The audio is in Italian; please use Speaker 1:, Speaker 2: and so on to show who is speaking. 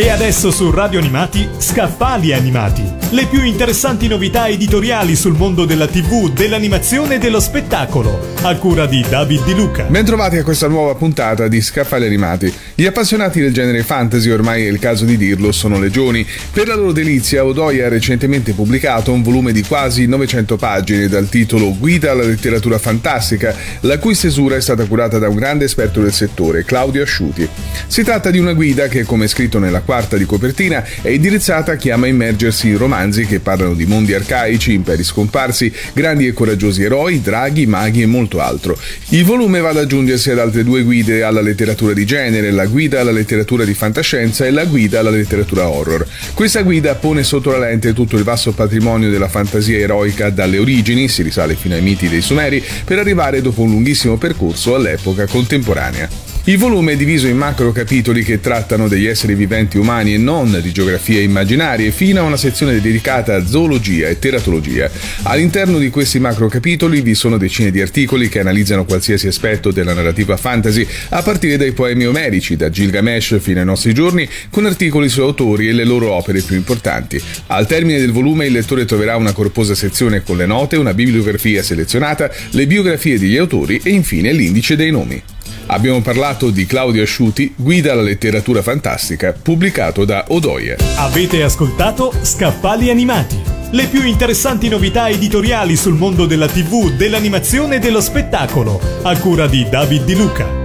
Speaker 1: E adesso su Radio Animati, Scaffali Animati. Le più interessanti novità editoriali sul mondo della TV, dell'animazione e dello spettacolo. A cura di David Di Luca.
Speaker 2: Bentrovati a questa nuova puntata di Scaffali Animati. Gli appassionati del genere fantasy, ormai è il caso di dirlo, sono legioni. Per la loro delizia, Odoia ha recentemente pubblicato un volume di quasi 900 pagine dal titolo Guida alla letteratura fantastica, la cui stesura è stata curata da un grande esperto del settore, Claudio Asciuti. Si tratta di una guida che, come scritto nella quarta di copertina, è indirizzata a chi ama immergersi in romanzi che parlano di mondi arcaici, imperi scomparsi, grandi e coraggiosi eroi, draghi, maghi e molto altro. Il volume va ad aggiungersi ad altre due guide alla letteratura di genere, la guida alla letteratura di fantascienza e la guida alla letteratura horror. Questa guida pone sotto la lente tutto il vasto patrimonio della fantasia eroica dalle origini, si risale fino ai miti dei Sumeri, per arrivare dopo un lunghissimo percorso all'epoca contemporanea. Il volume è diviso in macro capitoli che trattano degli esseri viventi umani e non di geografie immaginarie, fino a una sezione dedicata a zoologia e teratologia. All'interno di questi macro capitoli vi sono decine di articoli che analizzano qualsiasi aspetto della narrativa fantasy, a partire dai poemi omerici, da Gilgamesh fino ai nostri giorni, con articoli su autori e le loro opere più importanti. Al termine del volume il lettore troverà una corposa sezione con le note, una bibliografia selezionata, le biografie degli autori e infine l'indice dei nomi. Abbiamo parlato di Claudio Asciuti, Guida alla letteratura fantastica, pubblicato da Odoie.
Speaker 1: Avete ascoltato Scaffali Animati. Le più interessanti novità editoriali sul mondo della TV, dell'animazione e dello spettacolo, a cura di David Di Luca.